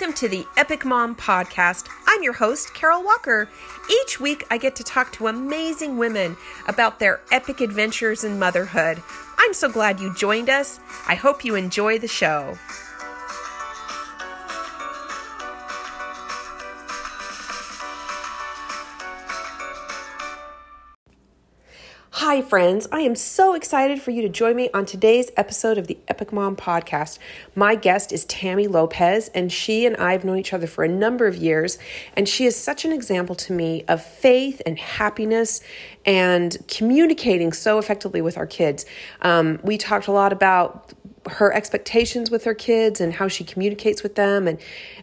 Welcome to the Epic Mom Podcast. I'm your host, Carol Walker. Each week, I get to talk to amazing women about their epic adventures in motherhood. I'm so glad you joined us. I hope you enjoy the show. Hi, friends. I am so excited for you to join me on today's episode of the Epic Mom podcast. My guest is Tami Lopez, and she and I have known each other for a number of years. And she is such an example to me of faith and happiness and communicating so effectively with our kids. Um, we talked a lot about her expectations with her kids and how she communicates with them, and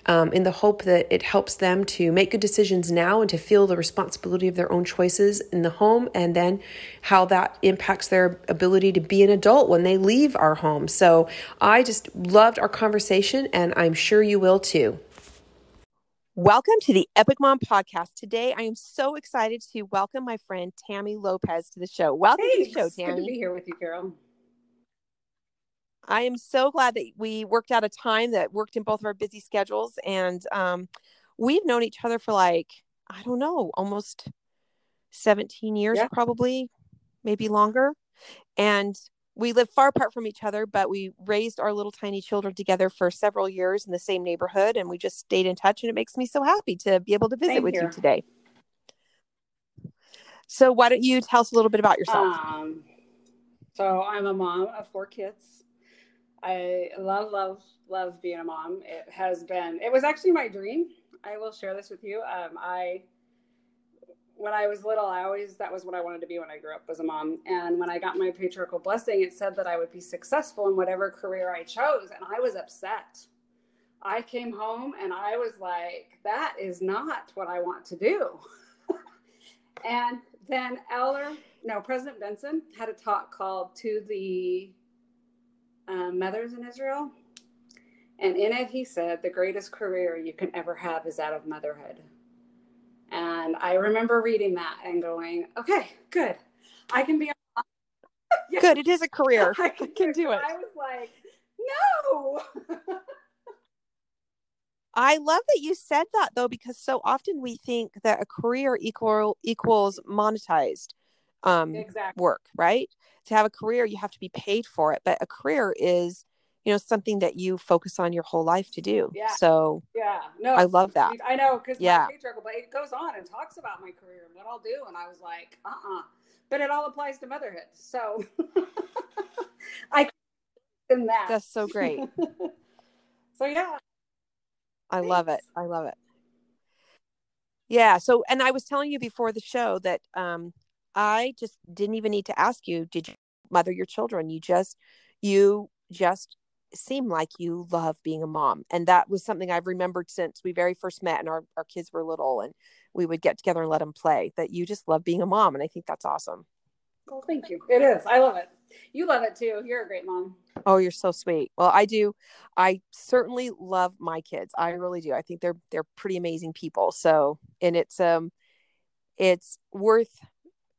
um, in the hope that it helps them to make good decisions now and to feel the responsibility of their own choices in the home, and then how that impacts their ability to be an adult when they leave our home. So I just loved our conversation, and I'm sure you will too. Welcome to the Epic Mom podcast. Today, I am so excited to welcome my friend Tami Lopez to the show. Welcome to the show, Tami. Good to be here with you, Carol. I am so glad that we worked out a time that worked in both of our busy schedules. And um, we've known each other for like, I don't know, almost 17 years, yeah. probably, maybe longer. And we live far apart from each other, but we raised our little tiny children together for several years in the same neighborhood. And we just stayed in touch. And it makes me so happy to be able to visit Thank with you. you today. So, why don't you tell us a little bit about yourself? Um, so, I'm a mom of four kids I love, love, love being a mom. It has been, it was actually my dream. I will share this with you. Um, I, when I was little, I always, that was what I wanted to be when I grew up was a mom. And when I got my patriarchal blessing, it said that I would be successful in whatever career I chose. And I was upset. I came home and I was like, that is not what I want to do. and then Elder, no, President Benson had a talk called To the um, mothers in Israel. And in it, he said, the greatest career you can ever have is that of motherhood. And I remember reading that and going, okay, good. I can be. yes. Good. It is a career. I can, can do it. I was like, no. I love that you said that though, because so often we think that a career equal equals monetized um, exactly. work, right? To have a career, you have to be paid for it, but a career is, you know, something that you focus on your whole life to do. Yeah. So yeah, no, I love that. I know because yeah, but it goes on and talks about my career and what I'll do, and I was like, uh, uh-uh. uh but it all applies to motherhood. So I in that. That's so great. so yeah. I Thanks. love it. I love it. Yeah. So, and I was telling you before the show that um, I just didn't even need to ask you, did you mother your children? You just, you just seem like you love being a mom. And that was something I've remembered since we very first met and our, our kids were little and we would get together and let them play that you just love being a mom. And I think that's awesome. Well, thank you. It is. I love it. You love it too. You're a great mom. Oh, you're so sweet. Well, I do. I certainly love my kids. I really do. I think they're they're pretty amazing people. So, and it's um it's worth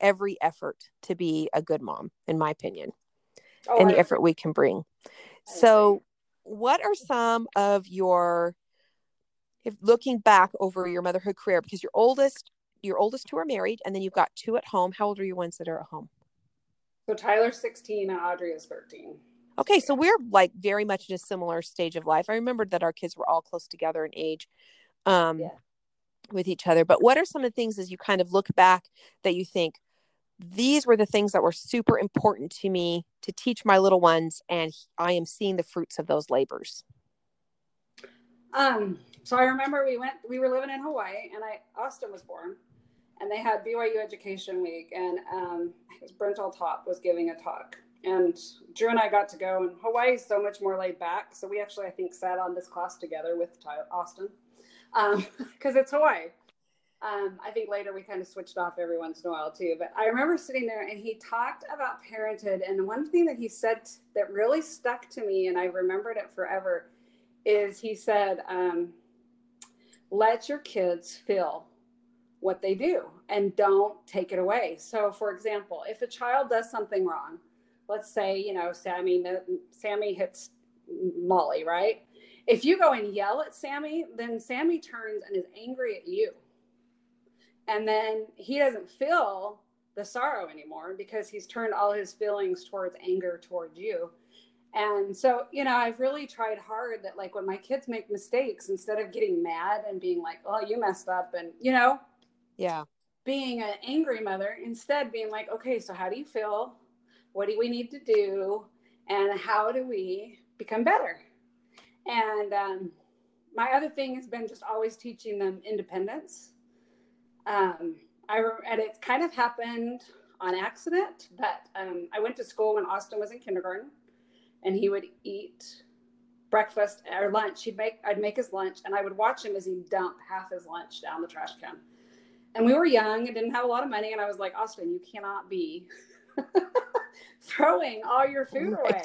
every effort to be a good mom, in my opinion, oh, and the effort we can bring. So, what are some of your, if looking back over your motherhood career, because your oldest, your oldest two are married, and then you've got two at home. How old are your ones that are at home? So Tyler's 16 and Audrey is 13. Okay, so we're like very much in a similar stage of life. I remembered that our kids were all close together in age. Um, yeah with each other. But what are some of the things as you kind of look back that you think, these were the things that were super important to me to teach my little ones and i am seeing the fruits of those labors. Um so i remember we went we were living in hawaii and i austin was born and they had byu education week and um it was brent top was giving a talk and drew and i got to go and hawaii is so much more laid back so we actually i think sat on this class together with austin um, because it's hawaii um, I think later we kind of switched off every once in a while too. But I remember sitting there and he talked about parenthood. And one thing that he said that really stuck to me, and I remembered it forever, is he said, um, let your kids feel what they do and don't take it away. So, for example, if a child does something wrong, let's say, you know, Sammy, Sammy hits Molly, right? if you go and yell at Sammy, then Sammy turns and is angry at you. And then he doesn't feel the sorrow anymore because he's turned all his feelings towards anger towards you. And so, you know, I've really tried hard that, like, when my kids make mistakes, instead of getting mad and being like, oh, you messed up, and, you know, yeah, being an angry mother, instead being like, okay, so how do you feel? What do we need to do? And how do we become better? And um, my other thing has been just always teaching them independence. Um, I and it kind of happened on accident, but um, I went to school when Austin was in kindergarten, and he would eat breakfast or lunch. He'd make I'd make his lunch, and I would watch him as he dumped half his lunch down the trash can. And we were young and didn't have a lot of money, and I was like, Austin, you cannot be throwing all your food right. away.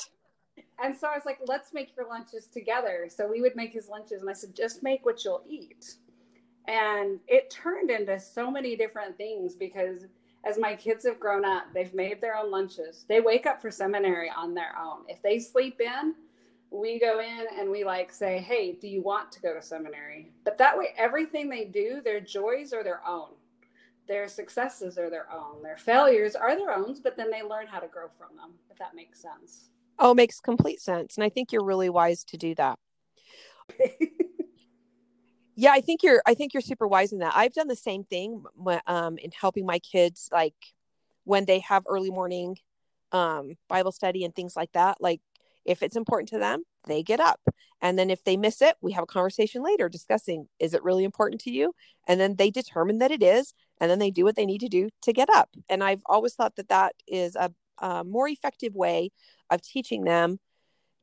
And so I was like, let's make your lunches together. So we would make his lunches, and I said, just make what you'll eat. And it turned into so many different things because as my kids have grown up, they've made their own lunches. They wake up for seminary on their own. If they sleep in, we go in and we like say, Hey, do you want to go to seminary? But that way, everything they do, their joys are their own. Their successes are their own. Their failures are their own, but then they learn how to grow from them, if that makes sense. Oh, makes complete sense. And I think you're really wise to do that. yeah i think you're i think you're super wise in that. I've done the same thing um, in helping my kids like when they have early morning um, bible study and things like that like if it's important to them they get up. And then if they miss it we have a conversation later discussing is it really important to you? And then they determine that it is and then they do what they need to do to get up. And i've always thought that that is a, a more effective way of teaching them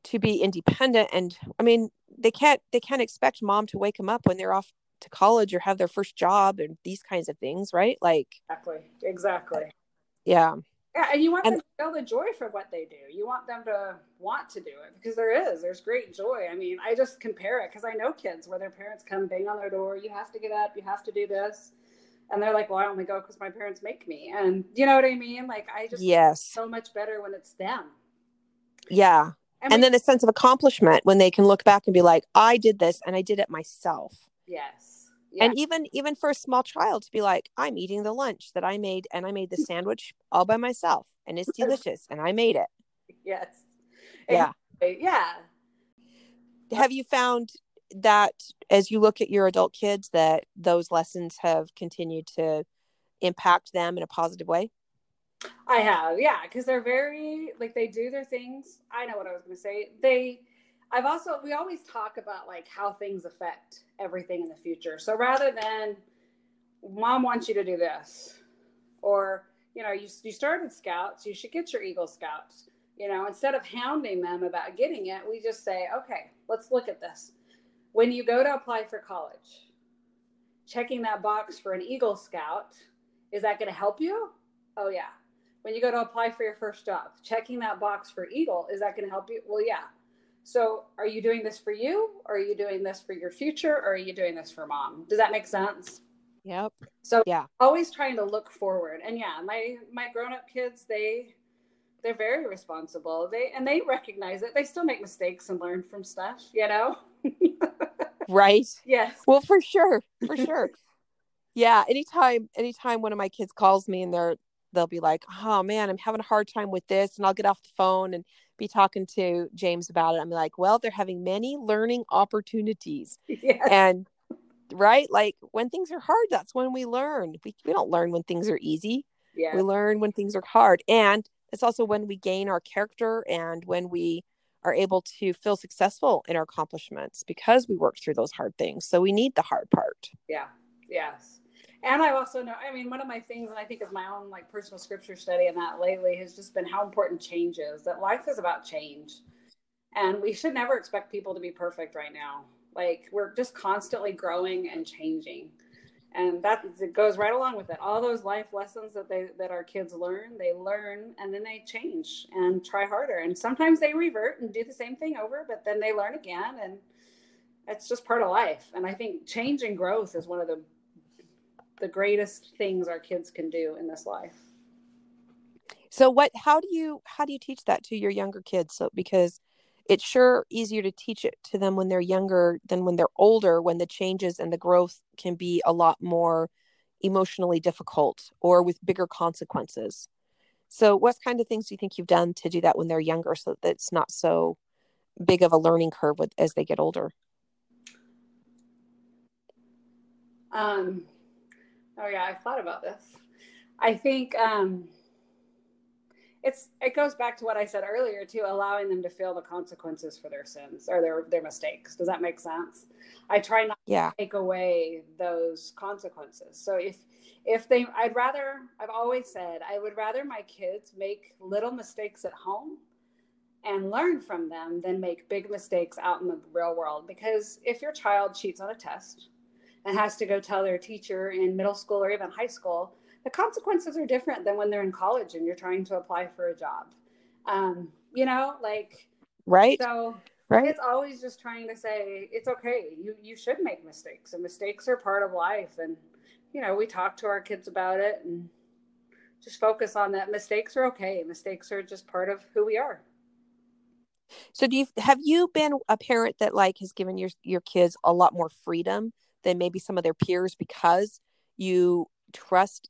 to be independent. And i mean they can't they can't expect mom to wake them up when they're off to college or have their first job and these kinds of things right? Like exactly exactly. yeah. Yeah and you want and, them to feel the joy for what they do. You want them to want to do it because there is there's great joy. I mean i just compare it because i know kids where their parents come bang on their door you have to get up you have to do this. And they're like well i only go because my parents make me. And you know what i mean? Like i just yes. so much better when it's them. Yeah and, and then a sense of accomplishment when they can look back and be like i did this and i did it myself. Yes. And even even for a small child to be like i'm eating the lunch that i made and i made the sandwich all by myself and it's delicious and i made it. Yes. Yeah. Yeah. Have you found that as you look at your adult kids that those lessons have continued to impact them in a positive way I have, yeah, because they're very like they do their things. I know what I was going to say. They, I've also we always talk about like how things affect everything in the future. So rather than mom wants you to do this, or you know you you started Scouts, you should get your Eagle Scouts. You know, instead of hounding them about getting it, we just say, okay, let's look at this. When you go to apply for college, checking that box for an Eagle Scout, is that going to help you? Oh yeah when you go to apply for your first job, checking that box for Eagle, is that going to help you? Well, yeah. So are you doing this for you? Or are you doing this for your future? Or are you doing this for mom? Does that make sense? Yep. So yeah, always trying to look forward. And yeah, my my grown up kids, they they're very responsible. They and they recognize it. They still make mistakes and learn from stuff, you know? right. Yes. Well, for sure. For sure. yeah. Anytime anytime one of my kids calls me and they're they'll be like, oh man, I'm having a hard time with this. And I'll get off the phone and be talking to James about it. I'm like, well, they're having many learning opportunities. Yes. And right, like when things are hard, that's when we learn. We, we don't learn when things are easy. Yeah. We learn when things are hard. And it's also when we gain our character and when we are able to feel successful in our accomplishments because we worked through those hard things. So we need the hard part. Yeah. Yes and I also know, I mean, one of my things, and I think is my own like personal scripture study and that lately has just been how important change is. That life is about change, and we should never expect people to be perfect right now. Like we're just constantly growing and changing, and that it goes right along with it. All those life lessons that they that our kids learn, they learn and then they change and try harder. And sometimes they revert and do the same thing over, but then they learn again and. It's just part of life. And I think change and growth is one of the the greatest things our kids can do in this life. So what how do you how do you teach that to your younger kids? So because it's sure easier to teach it to them when they're younger than when they're older when the changes and the growth can be a lot more emotionally difficult or with bigger consequences. So what kind of things do you think you've done to do that when they're younger so that it's not so big of a learning curve with, as they get older? Um oh yeah i've thought about this i think um it's it goes back to what I said earlier too, allowing them to feel the consequences for their sins or their their mistakes. Does that make sense? I try not yeah. to take away those consequences. So if if they I'd rather I've always said I would rather my kids make little mistakes at home and learn from them than make big mistakes out in the real world because if your child cheats on a test and has to go tell their teacher in middle school or even high school the consequences are different than when they're in college and you're trying to apply for a job. Um, you know, like right. So right. it's always just trying to say it's okay. You you should make mistakes, and mistakes are part of life. And you know, we talk to our kids about it and just focus on that. Mistakes are okay. Mistakes are just part of who we are. So do you have you been a parent that like has given your your kids a lot more freedom than maybe some of their peers because you trust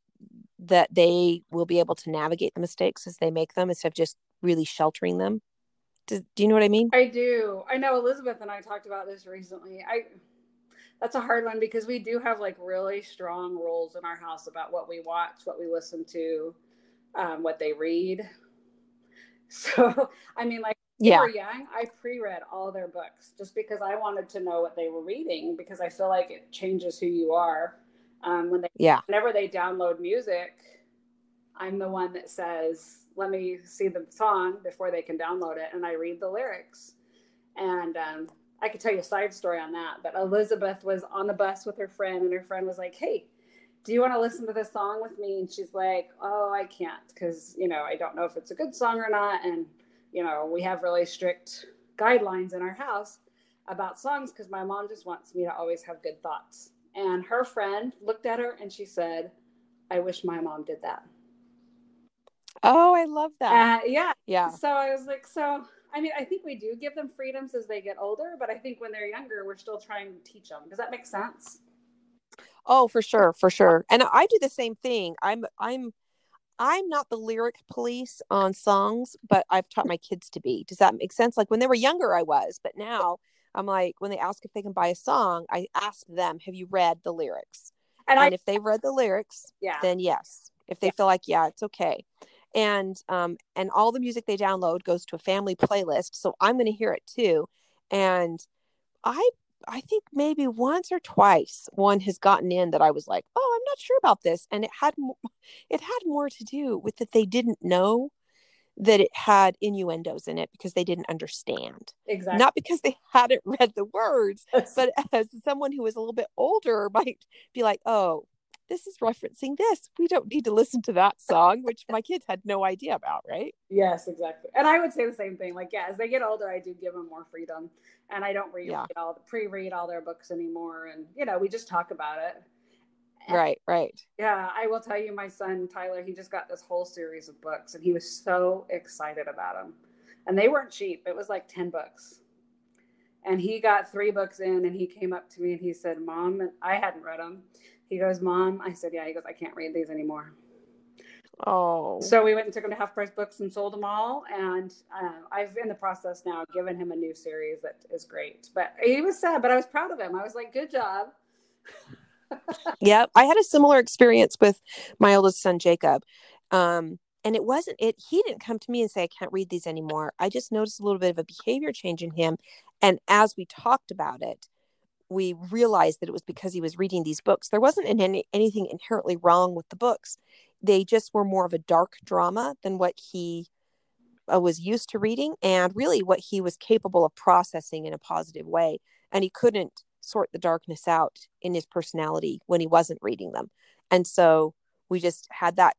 that they will be able to navigate the mistakes as they make them instead of just really sheltering them. Do, do you know what I mean? I do. I know Elizabeth and I talked about this recently. I that's a hard one because we do have like really strong rules in our house about what we watch, what we listen to, um, what they read. So, I mean, like yeah. were young, I pre-read all their books just because I wanted to know what they were reading because I feel like it changes who you are. Um, when they yeah. whenever they download music i'm the one that says let me see the song before they can download it and i read the lyrics. And um, i could tell you a side story on that but elizabeth was on the bus with her friend and her friend was like hey do you want to listen to this song with me? And she's like oh i can't because you know i don't know if it's a good song or not and you know we have really strict guidelines in our house about songs because my mom just wants me to always have good thoughts and her friend looked at her and she said, I wish my mom did that. Oh, I love that. Uh, yeah. Yeah. So I was like, so, I mean, I think we do give them freedoms as they get older, but I think when they're younger, we're still trying to teach them. Does that make sense? Oh, for sure, for sure. And I do the same thing. I'm, I'm, I'm not the lyric police on songs, but I've taught my kids to be. Does that make sense? Like when they were younger, I was, but now I'm like, when they ask if they can buy a song, I ask them, have you read the lyrics? And, and I, if they've read the lyrics, yeah. then yes. If they yeah. feel like, yeah, it's okay. And um, and all the music they download goes to a family playlist. So I'm gonna hear it too. And I I think maybe once or twice one has gotten in that I was like, oh, I'm not sure about this. And it had it had more to do with that they didn't know that it had innuendos in it because they didn't understand. Exactly. Not because they hadn't read the words, but as someone who is a little bit older might be like, oh, this is referencing this. We don't need to listen to that song, which my kids had no idea about, right? Yes, exactly. And I would say the same thing. Like, yeah, as they get older, I do give them more freedom, and I don't read yeah. all pre-read all their books anymore. And you know, we just talk about it. Right right. Yeah i will tell you my son tyler he just got this whole series of books and he was so excited about them and they weren't cheap. It was like 10 books and he got three books in and he came up to me and he said mom i hadn't read them he goes mom i said yeah he goes i can't read these anymore oh so we went and took him to half price books and sold them all and uh, i've in the process now given him a new series that is great but he was sad but i was proud of him i was like good job yeah, I had a similar experience with my oldest son Jacob. Um, and it wasn't it he didn't come to me and say I can't read these anymore. I just noticed a little bit of a behavior change in him and as we talked about it, we realized that it was because he was reading these books. There wasn't any, anything inherently wrong with the books. They just were more of a dark drama than what he uh, was used to reading and really what he was capable of processing in a positive way. And he couldn't sort the darkness out in his personality when he wasn't reading them. And so we just had that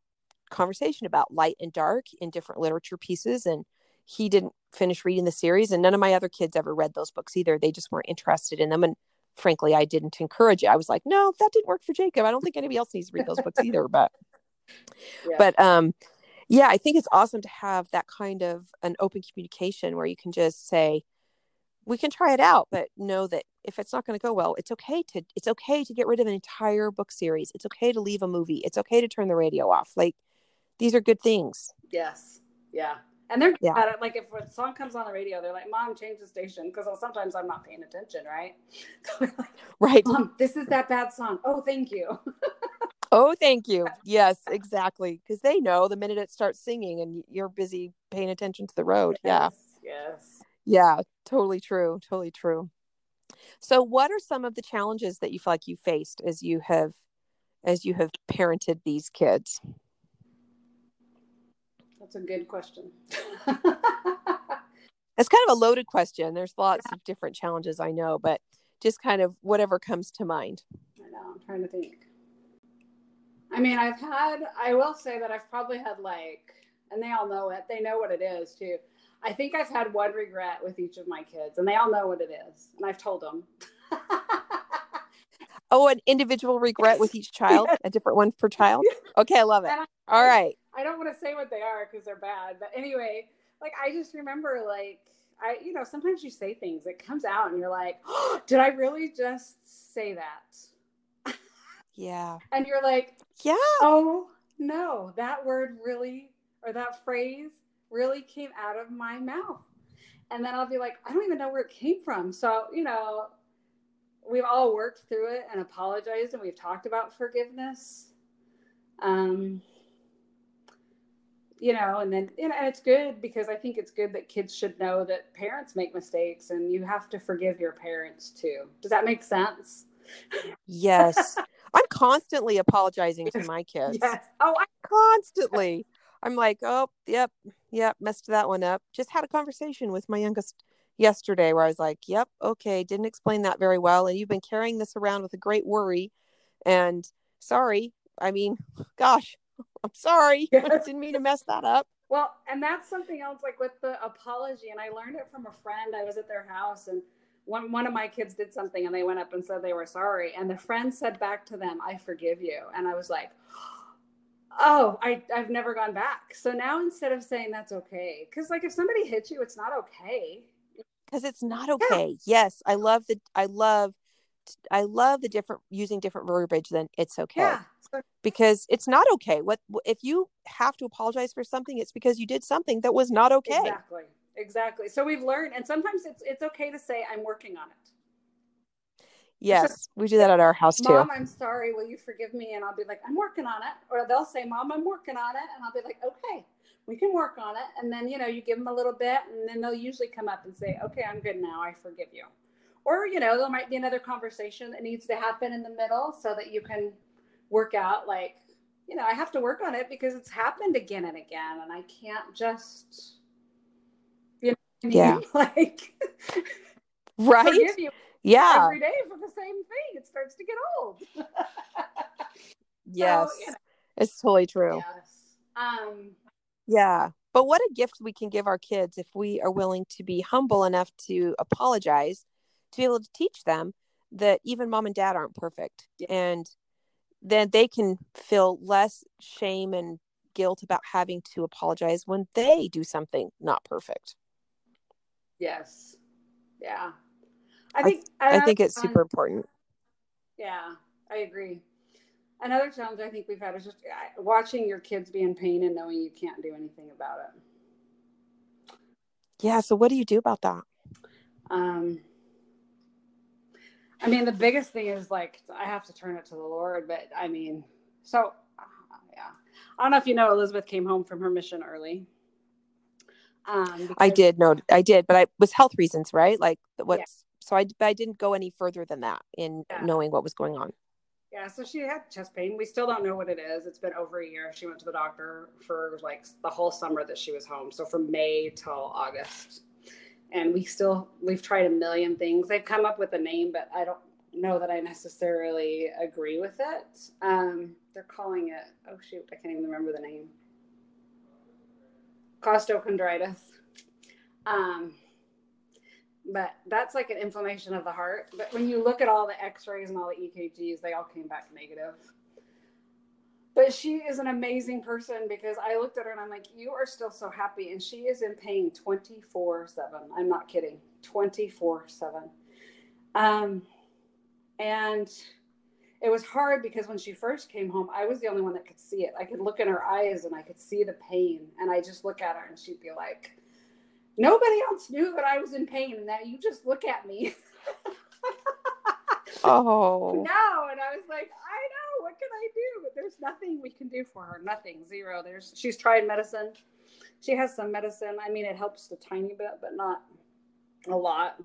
conversation about light and dark in different literature pieces. And he didn't finish reading the series. And none of my other kids ever read those books either. They just weren't interested in them. And frankly, I didn't encourage it. I was like, no, that didn't work for Jacob. I don't think anybody else needs to read those books either. But, yeah. but, um, yeah i think it's awesome to have that kind of an open communication where you can just say we can try it out but know that if it's not going to go well it's okay to it's okay to get rid of an entire book series it's okay to leave a movie it's okay to turn the radio off like these are good things yes yeah and they're yeah. at it. Like if a song comes on the radio, they're like, "Mom, change the station," because sometimes I'm not paying attention, right? So like, right. Mom, this is that bad song. Oh, thank you. oh, thank you. Yes, exactly. Because they know the minute it starts singing, and you're busy paying attention to the road. Yes, yeah. Yes. Yeah. Totally true. Totally true. So, what are some of the challenges that you feel like you faced as you have as you have parented these kids? That's a good question. it's kind of a loaded question. There's lots of different challenges I know, but just kind of whatever comes to mind. I know. I'm trying to think. I mean, I've had, I will say that I've probably had like, and they all know it, they know what it is too. I think I've had one regret with each of my kids, and they all know what it is. And I've told them. oh, an individual regret with each child, yes. a different one per child. Okay, I love it. I, all right. I don't want to say what they are because they're bad. But anyway, like I just remember like I, you know, sometimes you say things, it comes out and you're like, oh, did I really just say that? Yeah. and you're like, yeah. Oh no, that word really or that phrase really came out of my mouth. And then I'll be like, I don't even know where it came from. So, you know, we've all worked through it and apologized and we've talked about forgiveness. Um, you know, and then you know, and it's good because I think it's good that kids should know that parents make mistakes and you have to forgive your parents too. Does that make sense? Yes. I'm constantly apologizing to my kids. Yes. Oh, I- constantly. I'm like, oh, yep, yep, messed that one up. Just had a conversation with my youngest yesterday where I was like, yep, okay, didn't explain that very well. And you've been carrying this around with a great worry. And sorry. I mean, gosh, I'm sorry. Yes. I didn't mean to mess that up. Well, and that's something else like with the apology. And I learned it from a friend. I was at their house and one, one of my kids did something and they went up and said they were sorry. And the friend said back to them, I forgive you. And I was like, oh, I, I've never gone back. So now instead of saying that's okay, because like if somebody hits you, it's not okay. Because it's not okay. Yeah. Yes. I love the, I love, I love the different using different verbiage than it's okay. Yeah because it's not okay. What if you have to apologize for something? It's because you did something that was not okay. Exactly. Exactly. So we've learned, and sometimes it's it's okay to say, "I'm working on it." Yes, we do that at our house too. Mom, I'm sorry. Will you forgive me? And I'll be like, I'm working on it. Or they'll say, Mom, I'm working on it. And I'll be like, okay, we can work on it. And then, you know, you give them a little bit and then they'll usually come up and say, okay, I'm good now. I forgive you. Or, you know, there might be another conversation that needs to happen in the middle so that you can work out like you know i have to work on it because it's happened again and again and i can't just know yeah. Like right? yeah. every day for the same thing. It starts to get old. Yes so, you know, it's totally true. Yes. Um yeah. But what a gift we can give our kids if we are willing to be humble enough to apologize to be able to teach them that even mom and dad aren't perfect yeah. and then they can feel less shame and guilt about having to apologize when they do something not perfect. Yes. Yeah. I think I, I think it's super important. Yeah, I agree. Another challenge I think we've had is just uh, watching your kids be in pain and knowing you can't do anything about it. Yeah, so what do you do about that? Um I mean, the biggest thing is like I have to turn it to the Lord, but I mean, so uh, yeah. I don't know if you know Elizabeth came home from her mission early. Um, I did know I did, but I was health reasons, right? Like what's yeah. so I I didn't go any further than that in yeah. knowing what was going on. Yeah, so she had chest pain. We still don't know what it is. It's been over a year. She went to the doctor for like the whole summer that she was home. So from May till August and we still we've tried a million things. They've come up with a name, but I don't know that I necessarily agree with it. Um, they're calling it oh shoot, I can't even remember the name. Costochondritis. Um, but that's like an inflammation of the heart. But when you look at all the X-rays and all the EKGs, they all came back negative. But but she is an amazing person because I looked at her and I'm like, you are still so happy. And she is in pain 24 7. I'm not kidding. 24 7. Um, and it was hard because when she first came home, I was the only one that could see it. I could look in her eyes and I could see the pain. And I just look at her and she'd be like, nobody else knew that I was in pain. And that you just look at me. oh. No. And I was like, I know. What can I do? But there's nothing we can do for her. Nothing. Zero. There's, she's tried medicine. She has some medicine. I mean, it helps a tiny bit, but not a lot.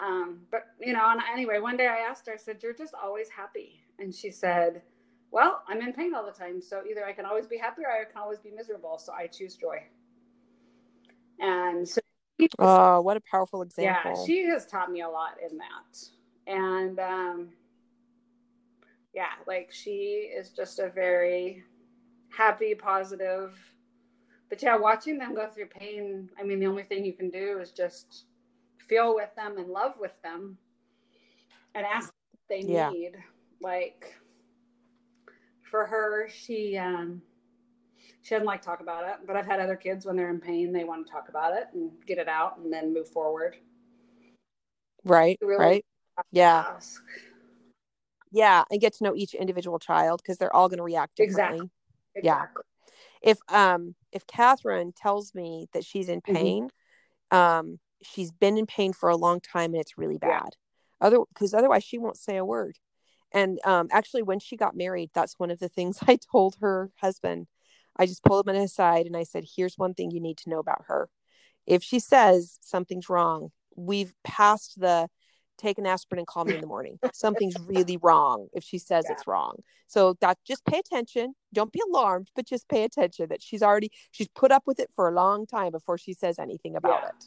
Um, but you know, and anyway, one day I asked her, I said, You're just always happy. And she said, Well, I'm in pain all the time. So either I can always be happy or I can always be miserable. So I choose joy. And so Oh, what a powerful example. Yeah, she has taught me a lot in that. And um yeah, like she is just a very happy, positive. But yeah, watching them go through pain, I mean, the only thing you can do is just feel with them and love with them and ask what they yeah. need. Like for her, she um she doesn't like talk about it, but I've had other kids when they're in pain, they want to talk about it and get it out and then move forward. Right. Really right. Yeah. Ask. Yeah, and get to know each individual child because they're all going to react differently. Exactly. Yeah. If um if Catherine tells me that she's in mm-hmm. pain, mm-hmm. um she's been in pain for a long time and it's really bad. Yeah. Other because otherwise she won't say a word. And um, actually, when she got married, that's one of the things I told her husband. I just pulled him aside and I said, "Here's one thing you need to know about her. If she says something's wrong, we've passed the take an aspirin and call me in the morning. Something's really wrong if she says yeah. it's wrong. So that just pay attention. Don't be alarmed, but just pay attention that she's already she's put up with it for a long time before she says anything about yeah. it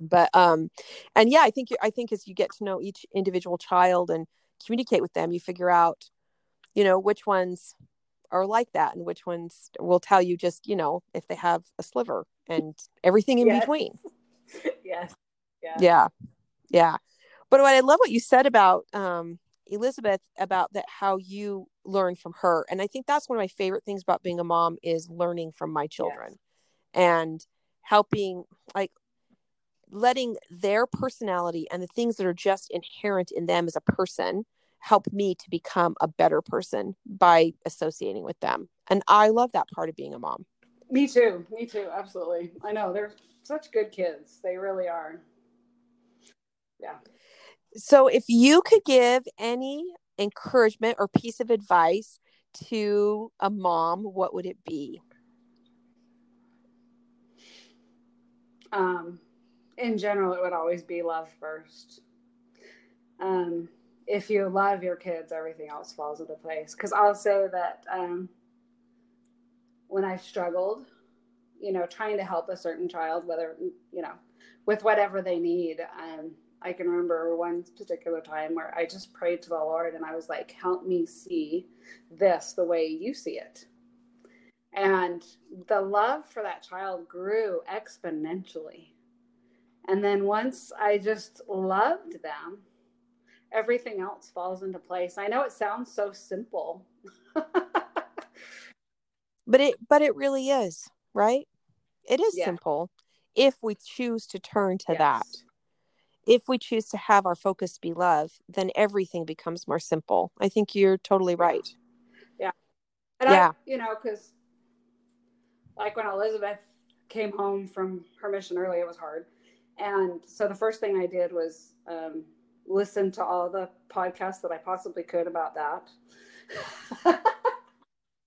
but um and yeah i think i think as you get to know each individual child and communicate with them you figure out you know which ones are like that and which ones will tell you just you know if they have a sliver and everything in yes. between. Yes. Yeah. Yeah. Yeah. But what i love what you said about um elizabeth about that how you learn from her and i think that's one of my favorite things about being a mom is learning from my children yes. and helping like letting their personality and the things that are just inherent in them as a person help me to become a better person by associating with them. And I love that part of being a mom. Me too. Me too. Absolutely. I know they're such good kids. They really are. Yeah. So if you could give any encouragement or piece of advice to a mom, what would it be? Um, in general, it would always be love first. Um, if you love your kids, everything else falls into place. Because I'll say that um, when I've struggled, you know, trying to help a certain child, whether, you know, with whatever they need, um, I can remember one particular time where I just prayed to the Lord and I was like, help me see this the way you see it. And the love for that child grew exponentially and then once I just loved them, everything else falls into place. I know it sounds so simple. but it but it really is, right? It is yeah. simple if we choose to turn to yes. that. If we choose to have our focus be love, then everything becomes more simple. I think you're totally right. Yeah. And yeah. I, you know, because like when Elizabeth came home from her mission early, it was hard. And so the first thing I did was um, listen to all the podcasts that I possibly could about that.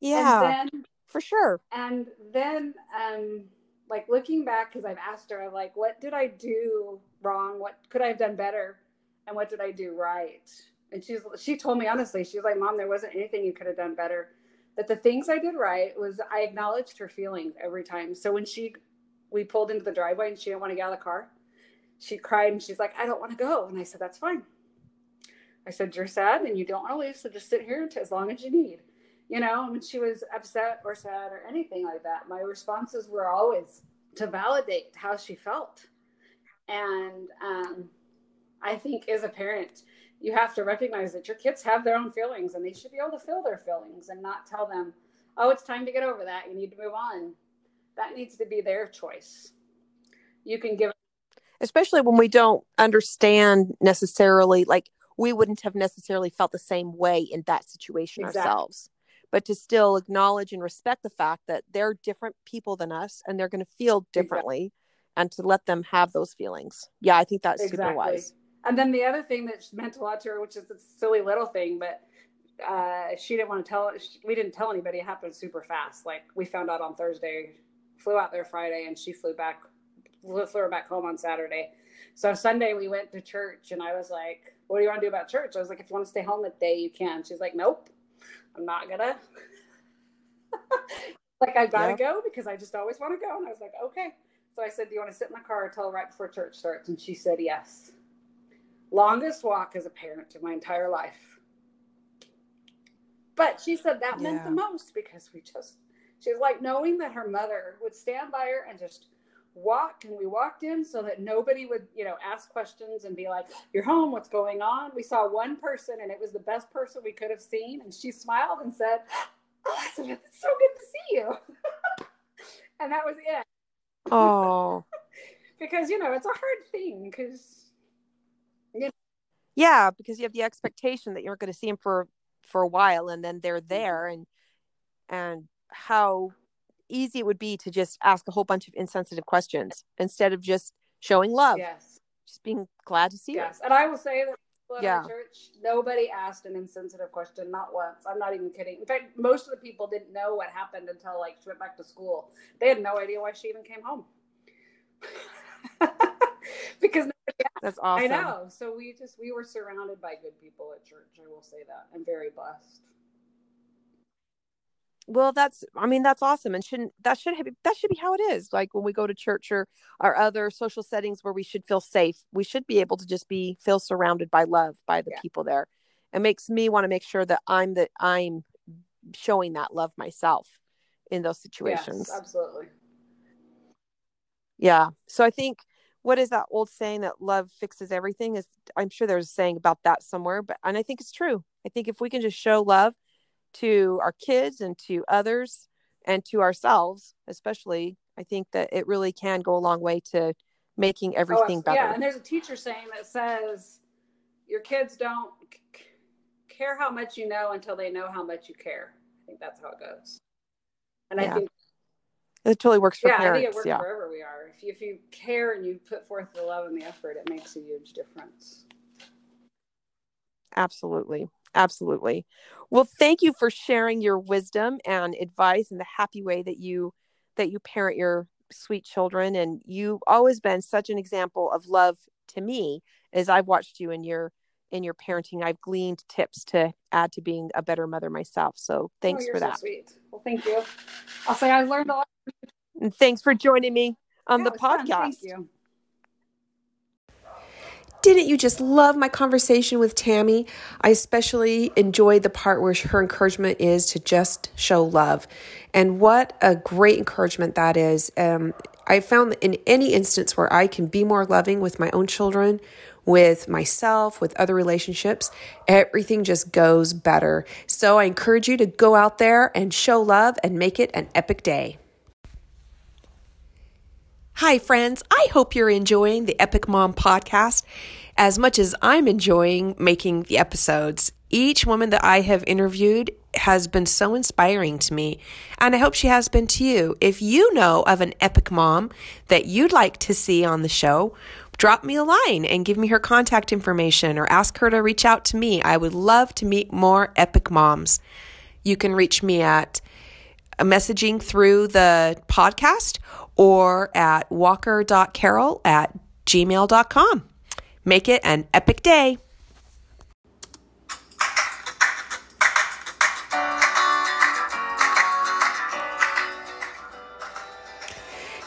yeah, then, for sure. And then, um, like looking back, because I've asked her, I'm like, what did I do wrong? What could I have done better? And what did I do right? And she's she told me honestly, she's like, Mom, there wasn't anything you could have done better. That the things I did right was I acknowledged her feelings every time. So when she we pulled into the driveway and she didn't want to get out of the car, she cried and she's like, I don't want to go. And I said, That's fine. I said, You're sad and you don't want to leave. So just sit here as long as you need. You know, when she was upset or sad or anything like that, my responses were always to validate how she felt. And um, I think as a parent, you have to recognize that your kids have their own feelings and they should be able to feel their feelings and not tell them, oh, it's time to get over that. You need to move on. That needs to be their choice. You can give. Especially when we don't understand necessarily, like we wouldn't have necessarily felt the same way in that situation exactly. ourselves. But to still acknowledge and respect the fact that they're different people than us and they're going to feel differently exactly. and to let them have those feelings. Yeah, I think that's exactly. super wise. And then the other thing that meant a lot to her, which is a silly little thing, but uh, she didn't want to tell. We didn't tell anybody. It happened super fast. Like we found out on Thursday, flew out there Friday, and she flew back, flew her back home on Saturday. So Sunday we went to church, and I was like, "What do you want to do about church?" I was like, "If you want to stay home that day, you can." She's like, "Nope, I'm not gonna." like I've got to yeah. go because I just always want to go, and I was like, "Okay." So I said, "Do you want to sit in the car until right before church starts?" And she said, "Yes." longest walk as a parent in my entire life. But she said that yeah. meant the most because we just, she was like knowing that her mother would stand by her and just walk. And we walked in so that nobody would, you know, ask questions and be like, You're home, what's going on? We saw one person and it was the best person we could have seen. And she smiled and said, Oh, it's so good to see you. and that was it. Oh. because, you know, it's a hard thing because yeah, because you have the expectation that you're going to see them for for a while, and then they're mm-hmm. there, and and how easy it would be to just ask a whole bunch of insensitive questions instead of just showing love. Yes, just being glad to see yes. you. Yes, and I will say that yeah. church, nobody asked an insensitive question, not once. I'm not even kidding. In fact, most of the people didn't know what happened until like she went back to school. They had no idea why she even came home. because that's awesome. I know. So we just we were surrounded by good people at church. I will say that. I'm very blessed. Well, that's I mean that's awesome and shouldn't that should have, that should be how it is. Like when we go to church or our other social settings where we should feel safe, we should be able to just be feel surrounded by love by the yeah. people there. It makes me want to make sure that I'm that I'm showing that love myself in those situations. Yes, absolutely. Yeah. So I think what is that old saying that love fixes everything is i'm sure there's a saying about that somewhere but and i think it's true i think if we can just show love to our kids and to others and to ourselves especially i think that it really can go a long way to making oh, everything oh, better yeah and there's a teacher saying that says your kids don't c- care how much you know until they know how much you care i think that's how it goes and yeah. i think it totally works for yeah, parents. I think it works yeah. wherever we are. If you, if you care and you put forth the love and the effort, it makes a huge difference. Absolutely. Absolutely. Well, thank you for sharing your wisdom and advice and the happy way that you that you parent your sweet children and you've always been such an example of love to me as I've watched you in your in your parenting. I've gleaned tips to add to being a better mother myself. So oh, thanks oh, for that. So sweet. Well, thank you. I'll say I learned a lot and thanks for joining me on yeah, the podcast. Thank you. Didn't you just love my conversation with Tami? I especially enjoyed the part where her encouragement is to just show love. And what a great encouragement that is. Um, I found that in any instance where I can be more loving with my own children, with myself, with other relationships, everything just goes better. So I encourage you to go out there and show love and make it an epic day. Hi, friends. I hope you're enjoying the Epic Mom podcast as much as I'm enjoying making the episodes. Each woman that I have interviewed has been so inspiring to me, and I hope she has been to you. If you know of an epic mom that you'd like to see on the show, drop me a line and give me her contact information or ask her to reach out to me. I would love to meet more epic moms. You can reach me at messaging through the podcast or at walker.carol at gmail.com. Make it an epic day.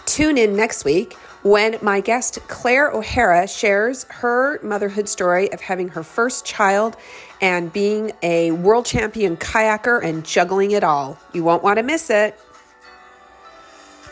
Tune in next week when my guest Claire O'Hara shares her motherhood story of having her first child and being a world champion kayaker and juggling it all. You won't want to miss it.